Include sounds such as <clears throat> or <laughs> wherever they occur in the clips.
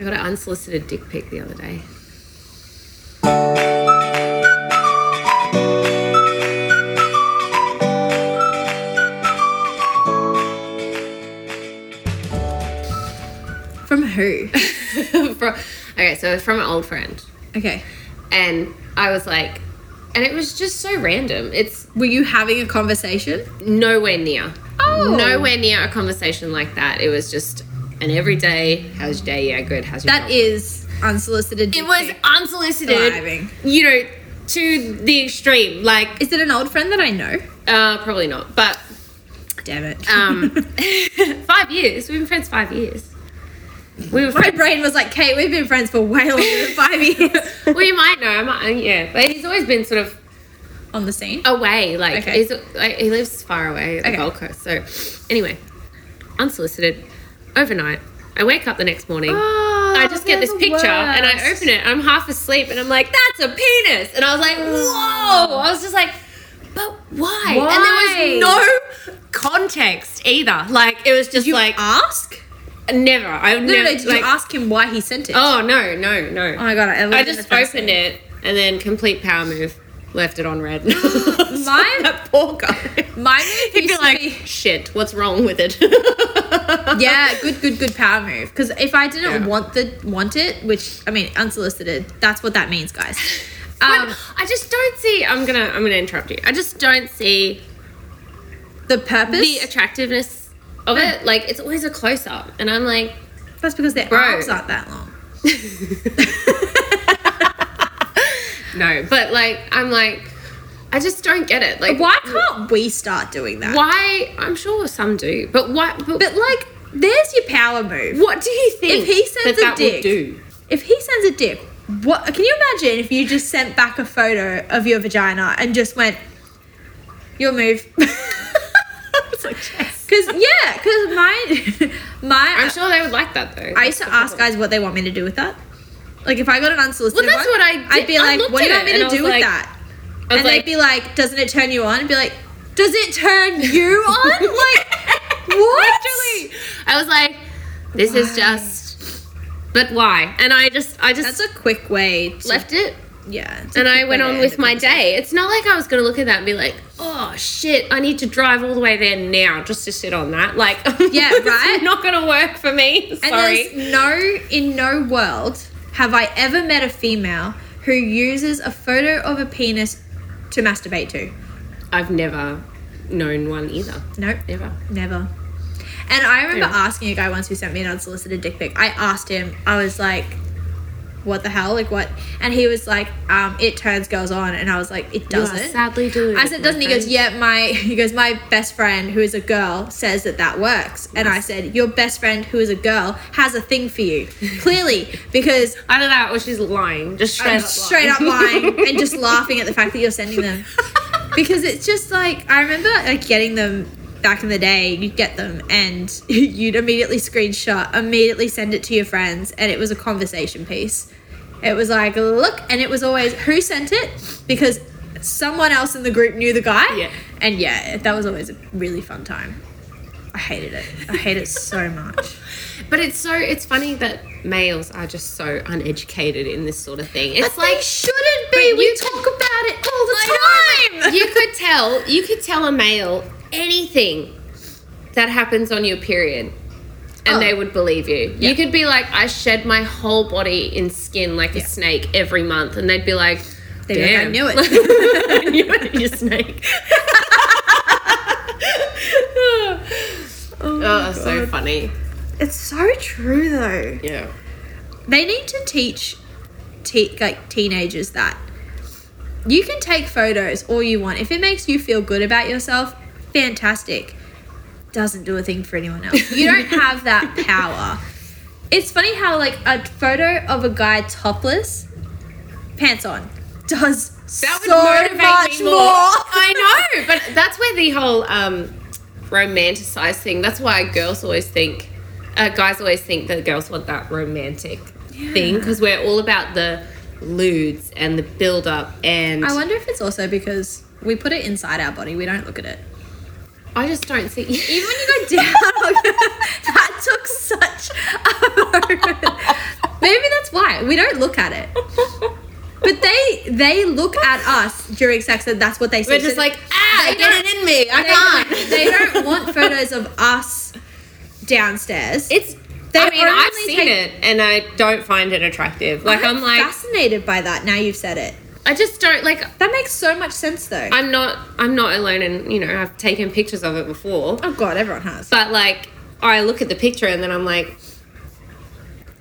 I got an unsolicited dick pic the other day. From who? <laughs> From- okay, so from an old friend. Okay. And I was like, and it was just so random. It's Were you having a conversation? nowhere near. Oh. Nowhere near a conversation like that. It was just an everyday, how's your day? Yeah, good. How's your That job? is unsolicited. It was unsolicited. You know, to the extreme. Like, Is it an old friend that I know? uh, probably not. But Damn it. um, <laughs> <laughs> five years. We've been friends five years. We were My friends. brain was like, Kate, we've been friends for way longer than five years. <laughs> we might know. I might, yeah, but he's always been sort of On the scene. away. Like Okay. he's like, he lives far away at the Okay. Gold Coast. So anyway, unsolicited, overnight. I wake up the next morning. Oh, I just get this picture and I open it. I'm half asleep and I'm like, that's a penis. And I was like, whoa. I was just like, but why? Why? And there was no context either. Like it was just you like ask? never. I no, never no. Did like. you ask him why he sent it? Oh no, no, no. Oh my god, I, I just opened it and then complete power move, left it on read. <laughs> <laughs> Mine- that poor guy. My move <laughs> He'd be like, be- shit, what's wrong with it? yeah, good, good, good power move. Because if I didn't Yeah. want the want it, which I mean, unsolicited, that's what that means, guys. Um, I just don't see. I'm gonna. I'm gonna interrupt you. I just don't see the purpose. the attractiveness of it. Like it's always a close up, and I'm like, that's because their Bro. arms aren't that long. No. But like, I'm like, I just don't get it. Like, Why can't we start doing that? Why? I'm sure some do, but why? But, But like, there's your power move. what do you think? If he sends that a that dick- would do? If he sends a dick, what can you imagine if you just sent back a photo of your vagina and just went, your move? <laughs> It's like, yes. Because yeah, because my <laughs> my I'm sure they would like that though. I used to ask guys what they want me to do with that. Like if I got an unsolicited Well, that's one, what I I'd be I like, "What do you want me to do with like- that?" And like, they'd be like, "Doesn't it turn you on?" And be like, "Does it turn you <laughs> on?" like, what? Literally. I was like, this is just. But why? And I just, I just That's a quick way. To, left it, Yeah. and I went on with my day. It's not like I was gonna look at that and be like, oh shit, I need to drive all the way there now just to sit on that. Like, <laughs> Yeah, it's right? not gonna work for me. And Sorry. there's no in no world have I ever met a female who uses a photo of a penis to masturbate to. I've never known one either. Nope. Never. Never. And I remember Yeah. asking a guy once who sent me an unsolicited dick pic. I asked him, I was like, what the hell? Like, what? And he was like, um, it turns girls on. And I was like, it You are doesn't. sadly deluded. I said, doesn't he? goes, friend. yeah, my, <laughs> he goes, my best friend who is a girl says that that works. And I said, your best friend who is a girl has a thing for you. <laughs> Clearly, because Either that or she's lying. Just straight I'm up straight up lying <laughs> and just laughing at the fact that you're sending them. Because it's just like I remember like getting them back in the day, you'd get them and <laughs> you'd immediately screenshot, immediately send it to your friends, and it was a conversation piece. It was like, look, and it was always who sent it because someone else in the group knew the guy. Yeah. And yeah, that was always a really fun time. I hated it. I hate it so much. <laughs> But it's so it's funny that males are just so uneducated in this sort of thing. It's But like shouldn't be. We talk about it all the know, time. but you could tell you could tell a male anything that happens on your period. And Oh. they would believe you. Yeah. You could be like, I shed my whole body in skin like a snake every month, and they'd be like, They'd be like, "I Damn. knew it." I knew it, you snake. <laughs> oh, oh that's so funny. It's so true though. Yeah. They need to teach te- like teenagers that you can take photos all you want. If it makes you feel good about yourself, fantastic. Doesn't do a thing for anyone else. You <laughs> don't have that power. It's funny how like a photo of a guy topless, pants on, does That would so motivate much me more. more. I know, but that's where the whole um, romanticized thing. That's why girls always think, uh, guys always think that girls want that romantic thing because we're all about the lewds and the build up. And I wonder if it's also because we put it inside our body. We don't look at it. I just don't see. Even when you go <laughs> down, that took such a moment. That's why we don't look at it. But they they look at us during sex and that's what they see. We're just So like, ah, they get it in me. I they, can't. they don't want photos of us downstairs. It's. They I mean, I've seen take- it, and I don't find it attractive. Like I'm, like, fascinated by that. Now you've said it. I just don't like. That makes so much sense though. I'm not. I'm not alone, and you know, I've taken pictures of it before. oh god, everyone has. But like, I look at the picture, and then I'm like,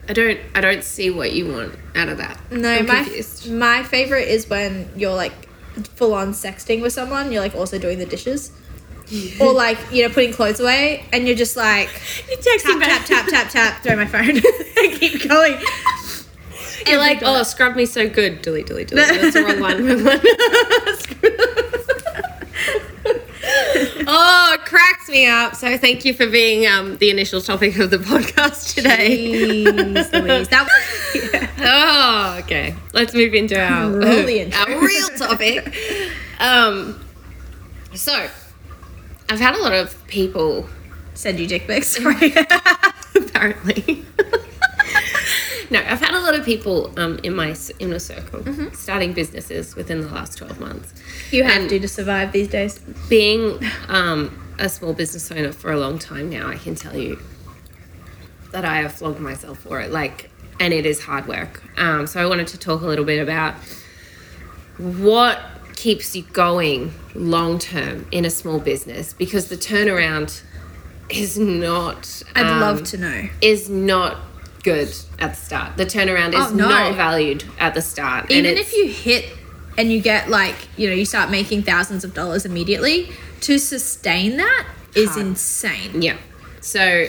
I don't. I don't see what you want out of that. No, I'm my confused. my favorite is when you're like full on sexting with someone. You're like also doing the dishes, or like you know putting clothes away, and you're just like <laughs> You text tap tap tap tap tap. Throw my phone. And <laughs> keep going. You're like, oh, scrub me so good. Delete, delete, delete. That's the wrong one. Wrong <laughs> one. <laughs> oh, it cracks me up. So thank you for being um, the initial topic of the podcast today. Jeez Louise, <laughs> that was, Oh, okay. Let's move into our, our real topic. Um, so, I've had a lot of people, send you dick pics. Sorry. apparently. No, I've had a lot of people um, in my inner circle starting businesses within the last 12 months. you have And- to to survive these days. being um, a small business owner for a long time now, I can tell you that I have flogged myself for it. Like, and it is hard work. Um, so I wanted to talk a little bit about what keeps you going long term in a small business because the turnaround is not. I'd um, love to know. Is not good at the start. The turnaround is Oh, no. not valued at the start. and Even if you hit and you get like you know you start making thousands of dollars immediately, to sustain that is Hard. insane. Yeah. So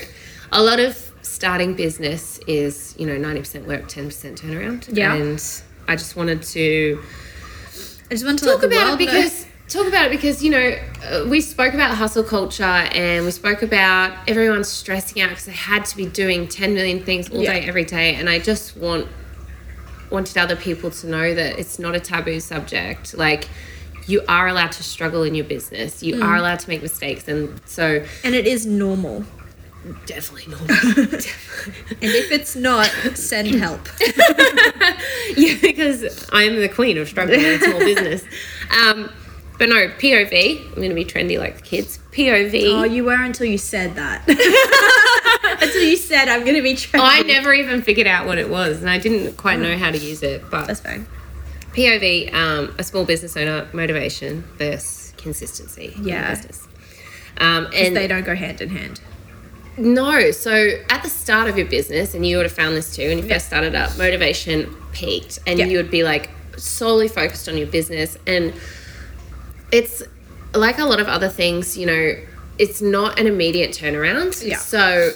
a lot of starting business is, you know, 90% work, 10% turnaround. Yeah. And I just wanted to I just want to talk let the about it because talk about it because you know uh, we spoke about hustle culture and we spoke about everyone stressing out because they had to be doing 10 million things all Yeah. day every day and I just want wanted other people to know that it's not a taboo subject like you are allowed to struggle in your business you Mm. are allowed to make mistakes and so and it is normal. definitely not <laughs> And if it's not, send help. <laughs> yeah, because I'm the queen of struggling in a small business. <laughs> Um, but no, POV. I'm going to be trendy like the kids. POV. Oh, you were until you said that. <laughs> until you said I'm gonna be trendy. I never even figured out what it was, and I didn't quite know how to use it. But That's fine. POV, um, a small business owner, motivation versus consistency. Yeah. business. Um, And and they don't go hand in hand. No. So at the start of your business, and you would have found this too when you Yeah. first started up, motivation peaked, and Yeah. you would be like solely focused on your business. And it's like a lot of other things, you know, it's not an immediate turnaround. Yeah. So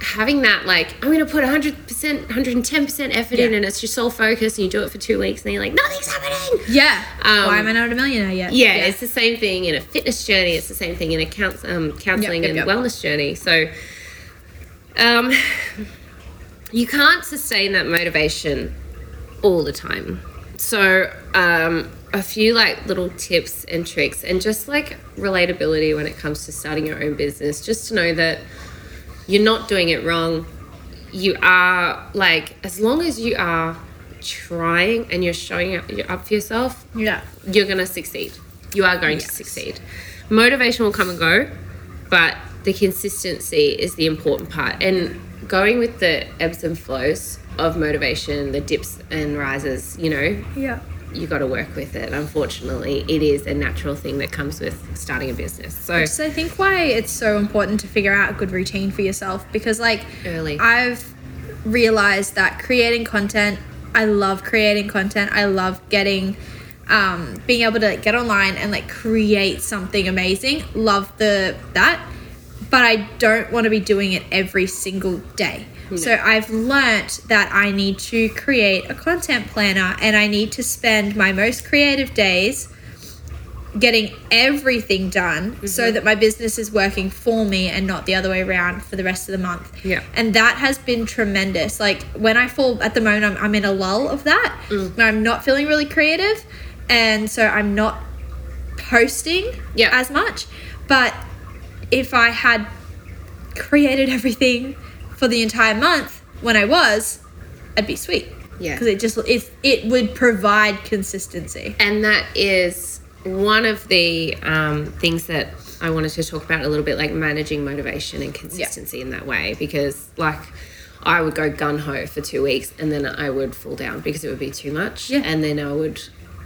having that, like, I'm going to put 100%, 110% effort in, and it's your sole focus, and you do it for two weeks, and you're like, nothing's happening. Yeah. Um, Why am I not a millionaire yet? Yeah, it's the same thing in a fitness journey. It's the same thing in a couns- um, counseling yep, and yep. wellness journey. So, um, you can't sustain that motivation all the time. So, um, a few like little tips and tricks, and just like relatability when it comes to starting your own business. Just to know that you're not doing it wrong. You are like, as long as you are trying and you're showing up, you're up for yourself, yeah. you're going to succeed. You are going to succeed. Motivation will come and go, but the consistency is the important part. And going with the ebbs and flows of motivation, the dips and rises, you know, Yeah. You got to work with it. Unfortunately, it is a natural thing that comes with starting a business. So, So I think why it's so important to figure out a good routine for yourself because like Early. I've realized that creating content, I love creating content. I love getting um, being able to get online and like create something amazing. Love the that. But I don't want to be doing it every single day. So I've learnt that I need to create a content planner and I need to spend my most creative days getting everything done so that my business is working for me and not the other way around for the rest of the month. Yeah. And that has been tremendous. Like when I fall at the moment, I'm, I'm in a lull of that. Mm. I'm not feeling really creative. And so I'm not posting Yeah. as much. But if I had created everything for the entire month when I was, I'd be sweet. Yeah. Because it just it it would provide consistency. and that is one of the um, things that I wanted to talk about a little bit, like managing motivation and consistency in that way, because like I would go gun ho for two weeks and then I would fall down because it would be too much, Yeah. and then I would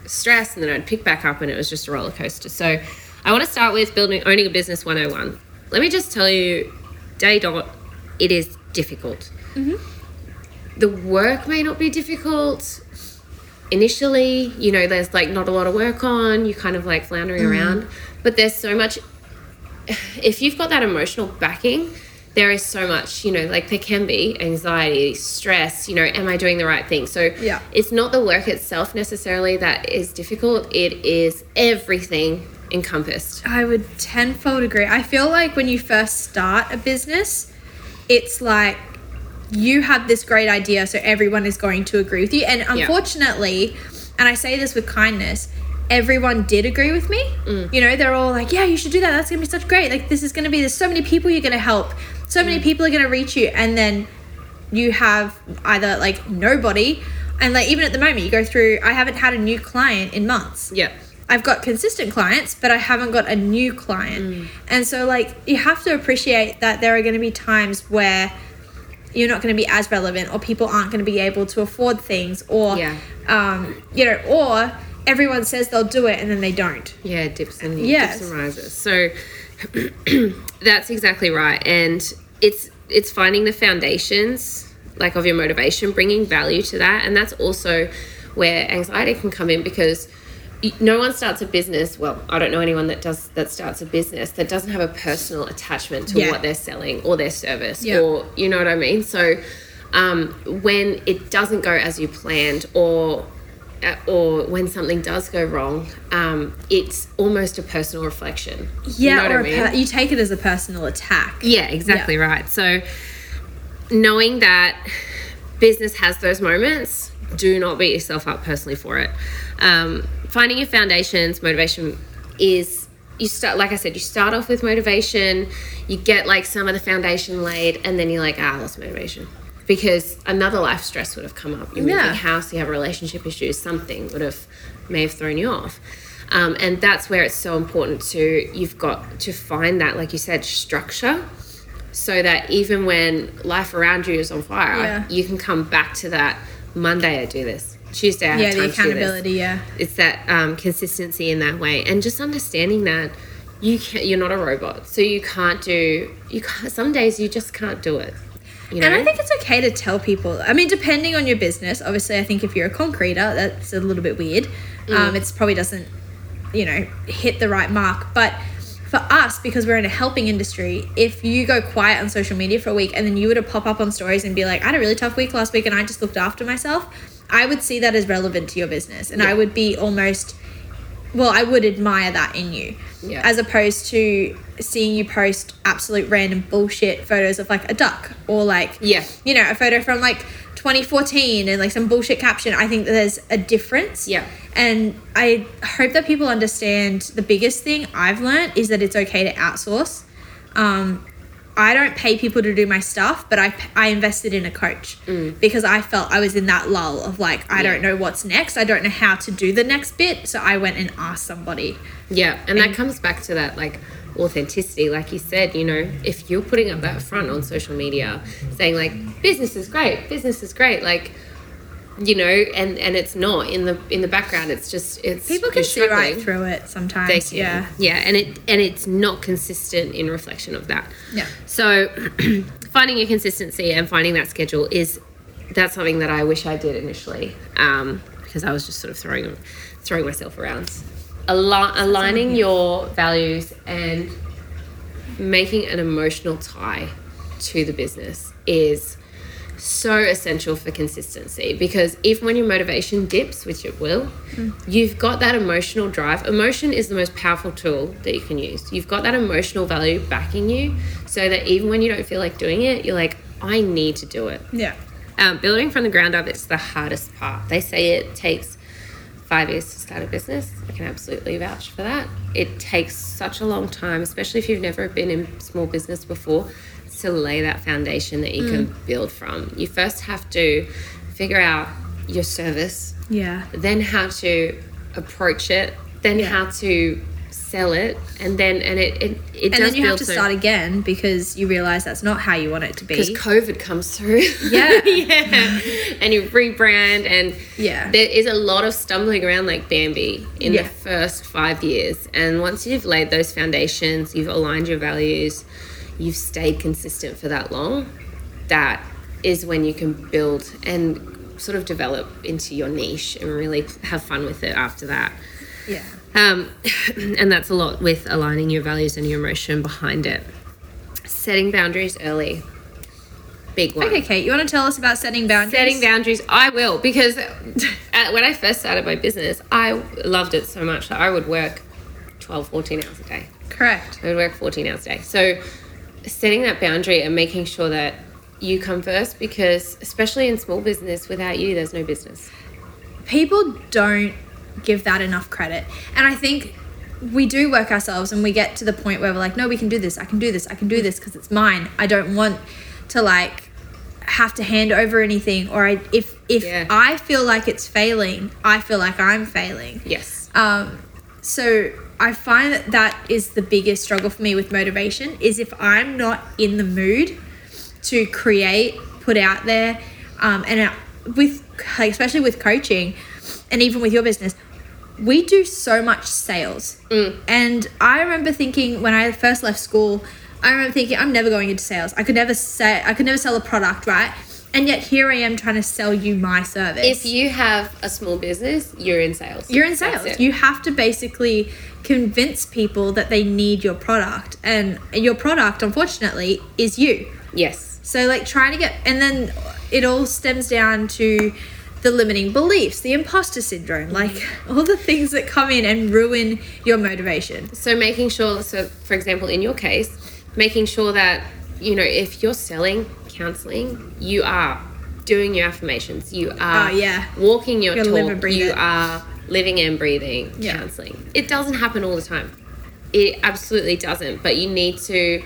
stress and then I'd pick back up and it was just a roller coaster. So I want to start with building owning a business 101. Let me just tell you, day dot, it is difficult. Mm-hmm. The work may not be difficult. Initially you know there's like not a lot of work on. You kind of like floundering mm-hmm. around. But there's so much if you've got that emotional backing there is so much you know like there can be anxiety stress you know am i doing the right thing? So Yeah. it's not the work itself necessarily that is difficult. It is everything encompassed. I would tenfold agree. I feel like when you first start a business, it's like you have this great idea, so everyone is going to agree with you. And unfortunately, and I say this with kindness, everyone did agree with me. Mm. You know, they're all like, yeah, you should do that. That's going to be such great. Like, this is going to be, there's so many people you're going to help. So many mm. people are going to reach you. And then you have either like nobody. And like, even at the moment, you go through, I haven't had a new client in months. yeah I've got consistent clients, but I haven't got a new client. And so, like, you have to appreciate that there are going to be times where you're not going to be as relevant, or people aren't going to be able to afford things, or, Yeah. um, you know, or everyone says they'll do it and then they don't. Yeah, dips and Yes. dips and rises. So <clears throat> that's exactly right, and it's it's finding the foundations like of your motivation, bringing value to that, and that's also where anxiety can come in because no one starts a business. Well, I don't know anyone that does that starts a business that doesn't have a personal attachment to Yeah. what they're selling or their service, Yeah. or you know what I mean. So um, when it doesn't go as you planned, or uh, or when something does go wrong, um, it's almost a personal reflection. Yeah, you know what or I mean? per- you take it as a personal attack. yeah, exactly right. So knowing that business has those moments, do not beat yourself up personally for it. Um, finding your foundations, motivation is you start like I said, you start off with motivation, you get like some of the foundation laid, and then you're like, ah, I lost motivation. Because another life stress would have come up. You're moving Yeah. house, you have relationship issues, something would have may have thrown you off. Um, and that's where it's so important to you've got to find that, like you said, structure so that even when life around you is on fire, Yeah. you can come back to that Monday I do this, Tuesday I Yeah, have the time to do this. accountability, yeah. It's that um, consistency in that way, and just understanding that you can't, you're not a robot, so you can't do you can't. Some days you just can't do it. You know? And I think it's okay to tell people. I mean, depending on your business, obviously, I think if you're a concreter, that's a little bit weird. Mm. Um, it's probably doesn't, you know, hit the right mark. But for us, because we're in a helping industry, if you go quiet on social media for a week and then you were to pop up on stories and be like, I had a really tough week last week and I just looked after myself, I would see that as relevant to your business. And I would be almost, well, I would admire that in you. Yeah. As opposed to seeing you post absolute random bullshit photos of like a duck or like Yeah. you know, a photo from like 2014 and like some bullshit caption. I think that there's a difference. Yeah. And I hope that people understand the biggest thing I've learned is that it's okay to outsource. Um, I don't pay people to do my stuff, but I, I invested in a coach because I felt I was in that lull of like, I Mm. Yeah. don't know what's next. I don't know how to do the next bit. So I went and asked somebody. Yeah, and that comes back to that like authenticity, like you said. You know, if you're putting up that front on social media, saying like business is great, business is great, like you know, and and it's not in the in the background. It's just it's People can see right through it sometimes. They can. Yeah. yeah, and it and it's not consistent in reflection of that. Yeah. So <clears throat> finding a consistency and finding that schedule is that's something that I wish I did initially um, because I was just sort of throwing throwing myself around. Al- aligning your values and making an emotional tie to the business is so essential for consistency because if when your motivation dips, which it will, you've got that emotional drive. Emotion is the most powerful tool that you can use. You've got that emotional value backing you so that even when you don't feel like doing it, you're like, I need to do it. Yeah. Um, building from the ground up it's the hardest part. They say it takes five years to start a business. I can absolutely vouch for that. It takes such a long time, especially if you've never been in small business before, to lay that foundation that you can mm. build from. You first have to figure out your service, Yeah. then how to approach it, then Yeah. how to sell it, and then and it it, it And then you have to so- start again because you realize that's not how you want it to be because. COVID comes through. Yeah. <laughs> yeah. And you rebrand, and Yeah. there is a lot of stumbling around like Bambi in Yeah. the first five years. And once you've laid those foundations, you've aligned your values, you've stayed consistent for that long, that is when you can build and sort of develop into your niche and really have fun with it after that. Yeah. Um, <clears throat> and that's a lot with aligning your values and your emotion behind it. Setting boundaries early. Big one. Okay, Kate, you want to tell us about setting boundaries? Setting boundaries, I will because at, when I first started my business, I loved it so much that I would work 12, 14 hours a day. Correct. I would work 14 hours a day. So setting that boundary and making sure that you come first because especially in small business, without you, there's no business. People don't give that enough credit. And I think we do work ourselves and we get to the point where we're like, no, we can do this. I can do this. I can do this because it's mine. I don't want to like have to hand over anything or I if if Yeah. I feel like it's failing, I feel like I'm failing. Yes. Um, so I find that that is the biggest struggle for me with motivation is if I'm not in the mood to create, put out there, um, and uh, with like, especially with coaching, and even with your business, we do so much sales. And I remember thinking when I first left school, I remember thinking I'm never going into sales. I could never say I could never sell a product, right? And yet here I am trying to sell you my service. If you have a small business, you're in sales. You're in sales. You have to basically convince people that they need your product, and your product, unfortunately, is you. yes. So, like, trying to get, and then it all stems down to the limiting beliefs, the imposter syndrome, like <laughs> all the things that come in and ruin your motivation. So making sure, so for example, in your case, making sure that you know if you're selling counseling, you are doing your affirmations, you oh, are Oh, yeah. walking your Gotta talk, you it. are living and breathing Yeah. counseling. It doesn't happen all the time. It absolutely doesn't. But you need to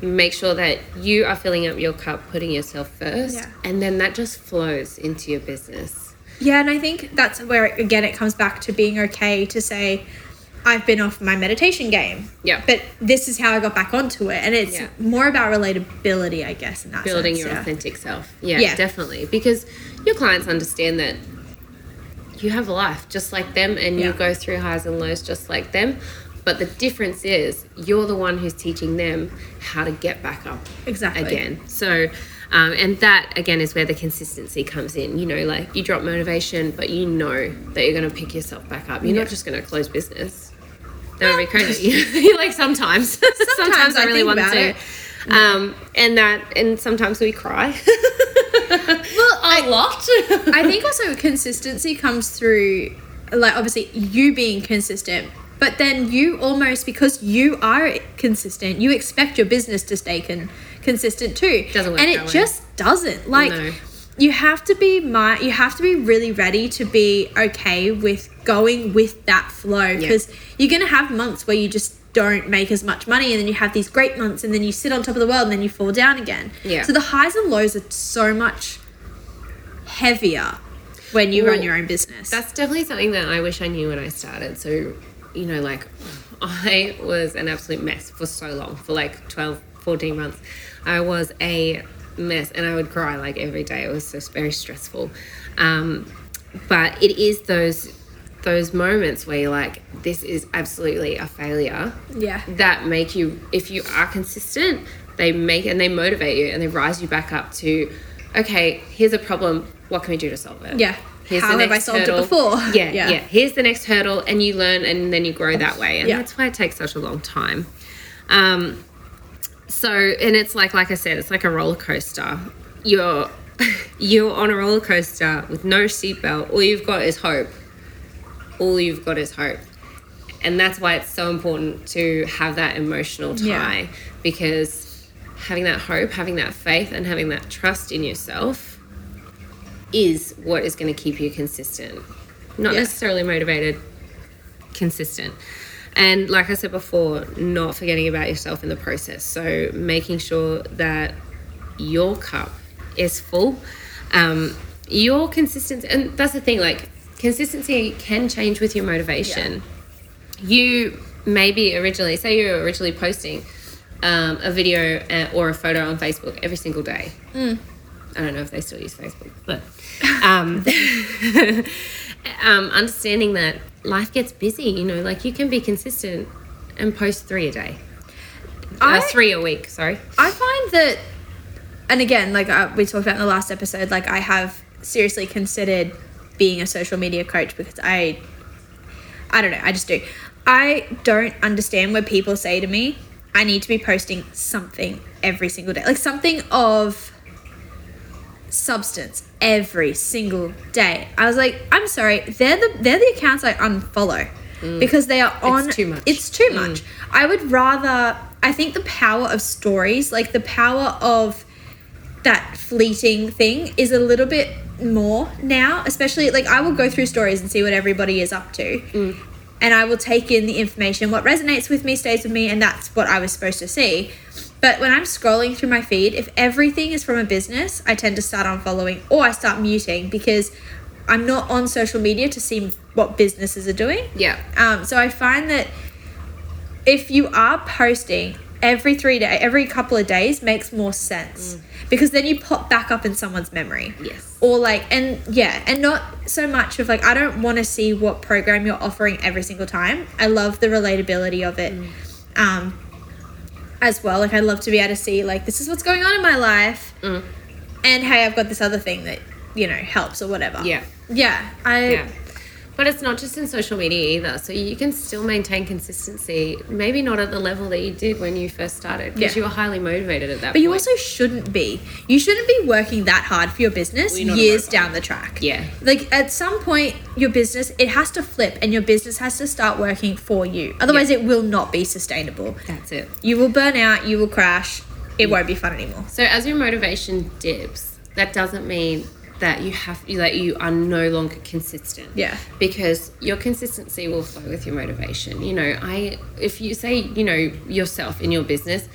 make sure that you are filling up your cup, putting yourself first, Yeah. and then that just flows into your business. Yeah, and I think that's where, again, it comes back to being okay to say, I've been off my meditation game. Yeah. But this is how I got back onto it. And it's Yeah. more about relatability, I guess, in that building sense, your yeah. authentic self. Yeah, Yeah. definitely. Because your clients understand that you have a life just like them and you go through highs and lows just like them. But the difference is you're the one who's teaching them how to get back up Exactly. again. So, um, and that again is where the consistency comes in. You know, like you drop motivation, but you know that you're going to pick yourself back up. You're Yeah. not just going to close business. Be crazy. Like sometimes, sometimes, I I really want to. it. Um, and that, and sometimes we cry. <laughs> well, a lot. <laughs> I think also <laughs> consistency comes through, like obviously you being consistent, but then you almost because you are consistent, you expect your business to stay con- consistent too. Doesn't work and it way. just doesn't. Like No. You have to be my, you have to be really ready to be okay with going with that flow because you're gonna have months where you just don't make as much money and then you have these great months and then you sit on top of the world and then you fall down again. Yeah. So the highs and lows are so much heavier when you run your own business. That's definitely something that I wish I knew when I started. So, you know, like <laughs> I was an absolute mess for so long, for like 12, 14 months. I was a mess and I would cry like every day. It was just very stressful. Um, but it is those those moments where you're like, this is absolutely a failure yeah. that make you if you are consistent they make and they motivate you and they rise you back up to okay here's a problem what can we do to solve it Yeah. here's How have I solved it before? <laughs> yeah, Yeah. yeah here's the next hurdle and you learn and then you grow that way and Yeah. that's why it takes such a long time um so and it's like like i said it's like a roller coaster. You're <laughs> you're on a roller coaster with no seatbelt. All you've got is hope. All you've got is hope. And that's why it's so important to have that emotional tie Yeah. because having that hope having that faith and having that trust in yourself is what is going to keep you consistent. Not Yeah. necessarily motivated consistent and like i said before not forgetting about yourself in the process so making sure that your cup is full um, your consistency, and that's the thing, like consistency can change with your motivation. You maybe originally, say you were originally posting um, a video uh, or a photo on Facebook every single day. I don't know if they still use Facebook, but um, <laughs> <laughs> um, understanding that life gets busy, you know, like you can be consistent and post three a day, I- uh, three a week. Sorry. I find that, and again, like uh, we talked about in the last episode, like I have seriously considered being a social media coach because I, I don't know, I just do. I don't understand where people say to me, I need to be posting something every single day, like something of substance every single day. I was like, I'm sorry, they're the they're the accounts I unfollow mm. because they are on. too much. It's too mm. much. I would rather. I think the power of stories, like the power of that fleeting thing, is a little bit more now. Especially like I will go through stories and see what everybody is up to. Mm. And I will take in the information. What resonates with me stays with me, and that's what I was supposed to see. But when I'm scrolling through my feed, if everything is from a business, I tend to start unfollowing or I start muting because I'm not on social media to see what businesses are doing. Yeah. Um, so I find that if you are posting every three day, every couple of days makes more sense because then you pop back up in someone's memory. Yes. Or like, and yeah, and not so much of like, I don't want to see what program you're offering every single time. I love the relatability of it. Um, as well, like I'd love to be able to see like this is what's going on in my life, Mm. and hey, I've got this other thing that you know helps or whatever. Yeah. yeah. I Yeah. But it's not just in social media either. So you can still maintain consistency, maybe not at the level that you did when you first started because Yeah. you were highly motivated at that But you also shouldn't be. You shouldn't be working that hard for your business Well, you're not a years down the track. Yeah. Like at some point, your business it has to flip, and your business has to start working for you. Otherwise, it will not be sustainable. That's it. You will burn out. You will crash. It won't be fun anymore. So as your motivation dips, that doesn't mean that you have that you are no longer consistent. Yeah. Because your consistency will flow with your motivation. You know, I if you say, you know, yourself in your business,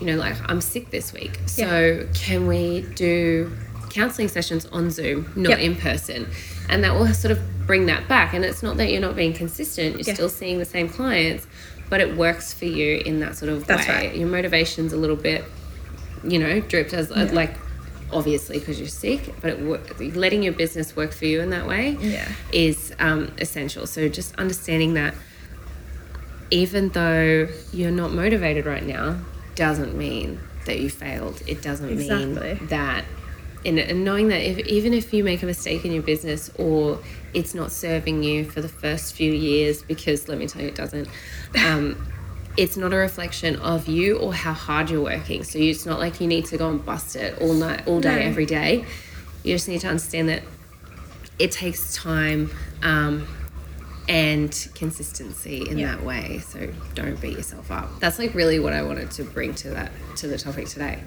you know, like I'm sick this week. So can we do counseling sessions on Zoom, not Yep. in person? And that will sort of bring that back. And it's not that you're not being consistent, you're Yeah. still seeing the same clients, but it works for you in that sort of That's way. right. Your motivation's a little bit you know, dripped as uh, like obviously because you're sick, but it, letting your business work for you in that way Yeah. is um, essential. So just understanding that even though you're not motivated right now, doesn't mean that you failed. It doesn't Exactly. mean that. And, and knowing that if, even if you make a mistake in your business or it's not serving you for the first few years, because let me tell you, it doesn't. Um, it's not a reflection of you or how hard you're working. So it's not like you need to go and bust it all night, all day, No. every day. You just need to understand that it takes time um, and consistency in Yeah. that way. So don't beat yourself up. That's like really what I wanted to bring to that to the topic today.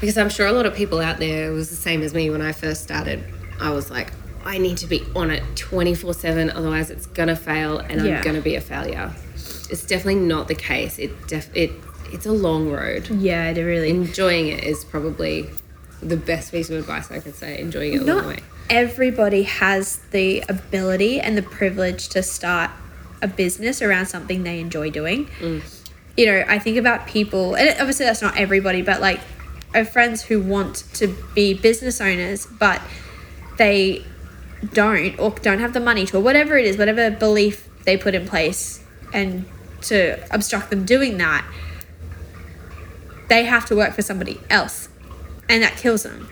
Because I'm sure a lot of people out there it was the same as me when I first started. I was like, I need to be on it 24 7, otherwise it's gonna fail and Yeah. I'm gonna be a failure. It's definitely not the case. It def- it it's a long road. Yeah, it really. Enjoying it is probably the best piece of advice I could say. Enjoying it all the Not way. everybody has the ability and the privilege to start a business around something they enjoy doing. Mm. You know, I think about people, and obviously that's not everybody, but like I have friends who want to be business owners, but they don't or don't have the money to, or whatever it is, whatever belief they put in place, and to obstruct them doing that, they have to work for somebody else and that kills them.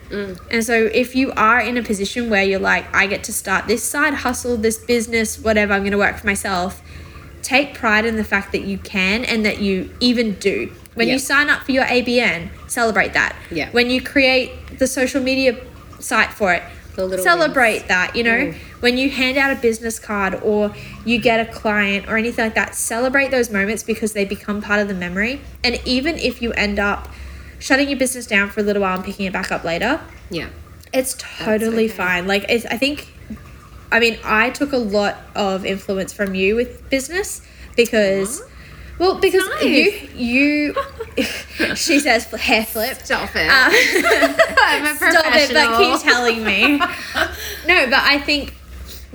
And so if you are in a position where you're like, I get to start this side hustle, this business, whatever, I'm going to work for myself, take pride in the fact that you can and that you even do. When Yeah. you sign up for your ABN, celebrate that. Yeah. When you create the social media site for it, celebrate that, you know? Mm. When you hand out a business card or you get a client or anything like that, celebrate those moments because they become part of the memory. And even if you end up shutting your business down for a little while and picking it back up later, Yeah. it's totally okay. fine. Like, it's, I think, I mean, I took a lot of influence from you with business because, well, because nice. you, you, <laughs> <laughs> she says hair flip. Stop it. Uh, <laughs> I'm a Stop it, but keep telling me. no, but I think,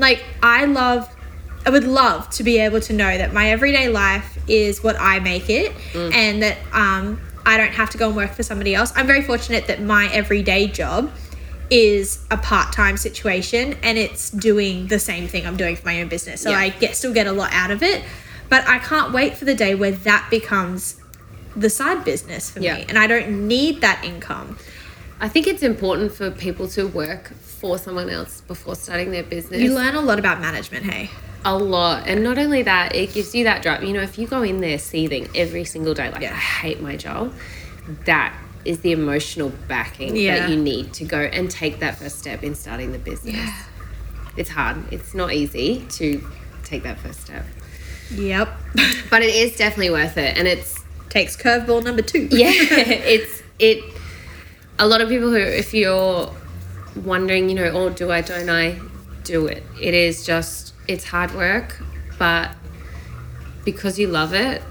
like, I love, I would love to be able to know that my everyday life is what I make it Mm. and that um, I don't have to go and work for somebody else. I'm very fortunate that my everyday job is a part-time situation and it's doing the same thing I'm doing for my own business. So Yeah. I get still get a lot out of it. But I can't wait for the day where that becomes the side business for Yeah. me and I don't need that income. I think it's important for people to work for someone else before starting their business. You learn a lot about management, hey. a lot. And not only that, it gives you that drive. You know, if you go in there seething every single day, like, Yeah. I hate my job, that is the emotional backing Yeah. that you need to go and take that first step in starting the business. Yeah. It's hard. It's not easy to take that first step. Yep. But it is definitely worth it. And it's Takes curveball number two. <laughs> yeah it's it a lot of people who if you're wondering you know oh do i don't i do it it is just it's hard work but because you love it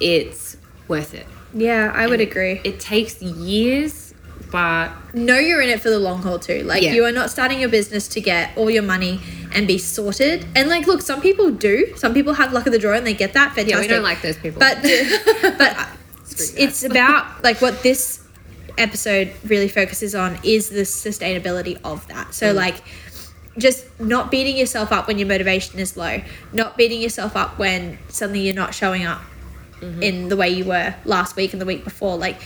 it's worth it yeah, I would agree. it takes years but Know you're in it for the long haul too. Like Yeah. you are not starting your business to get all your money and be sorted. And like, look, some people do. Some people have luck of the draw and they get that. Fantastic. yeah we don't like those people But <laughs> but it's about like what this episode really focuses on is the sustainability of that. So Mm. like just not beating yourself up when your motivation is low, not beating yourself up when suddenly you're not showing up Mm-hmm. in the way you were last week and the week before. Like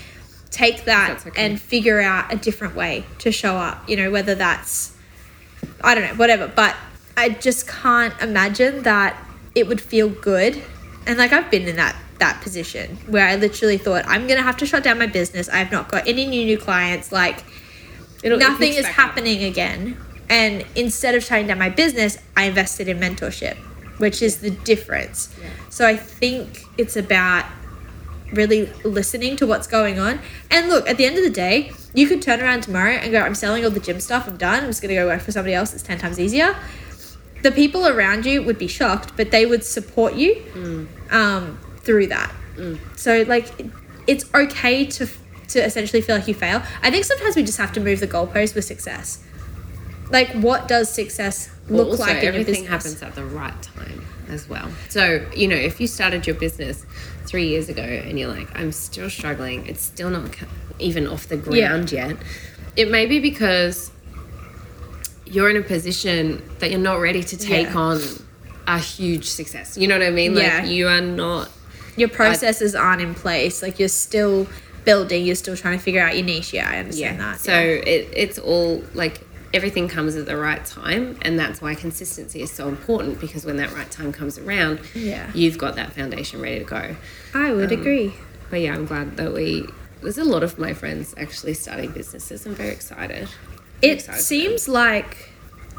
take that okay. and figure out a different way to show up, you know, whether that's I don't know, whatever. But I just can't imagine that it would feel good. And like I've been in that that position where I literally thought I'm gonna have to shut down my business. I've not got any new new clients. Like It'll- nothing is back up. happening again. And instead of shutting down my business, I invested in mentorship, which is the difference. So I think it's about really listening to what's going on. And look, at the end of the day, you could turn around tomorrow and go, I'm selling all the gym stuff, I'm done, I'm just gonna go work for somebody else it's 10 times easier. The people around you would be shocked, but they would support you um, through that. Mm. So, like, it's okay to to essentially feel like you fail. I think sometimes we just have to move the goalpost with success. Like, what does success look also, like in everything happens at the right time as well. So, you know, if you started your business three years ago and you're like, I'm still struggling, it's still not even off the ground yet, it may be because you're in a position that you're not ready to take Yeah. on a huge success. You know what I mean? Yeah. Like, you are not. Your processes aren't in place. Like, you're still building, you're still trying to figure out your niche. Yeah, I understand that. So it, it's all like everything comes at the right time, and that's why consistency is so important because when that right time comes around, Yeah. you've got that foundation ready to go. I would um, agree. But yeah, I'm glad that we. There's a lot of my friends actually starting businesses. I'm very excited. I'm It excited seems like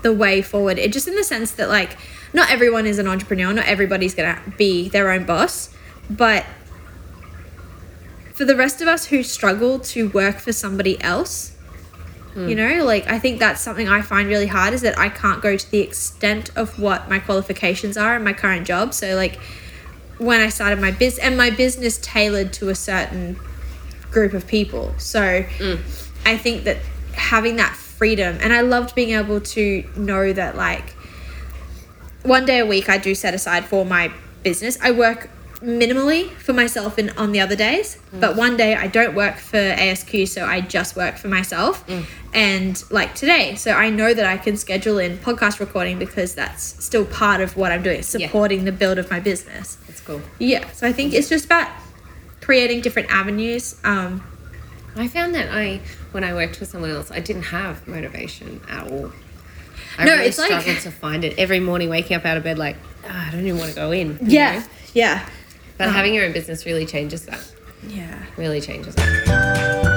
the way forward. It just in the sense that like not everyone is an entrepreneur, not everybody's gonna be their own boss, but for the rest of us who struggle to work for somebody else, hmm. you know, like I think that's something I find really hard is that I can't go to the extent of what my qualifications are in my current job. So like when I started my biz and my business tailored to a certain group of people. So hmm. I think that having that freedom and I loved being able to know that like one day a week I do set aside for my business. I work minimally for myself in on the other days, but one day I don't work for ASQ so I just work for myself. And like today, so I know that I can schedule in podcast recording because that's still part of what I'm doing, supporting the build of my business. That's cool. Yeah, so I think it's just about creating different avenues. Um, I found that I, when I worked for someone else, I didn't have motivation at all. I No, really it's like- struggled to find it every morning, waking up out of bed like, "Ah, I don't even want to go in. yeah, know? yeah, But Um, having your own business really changes that. yeah. Really changes that.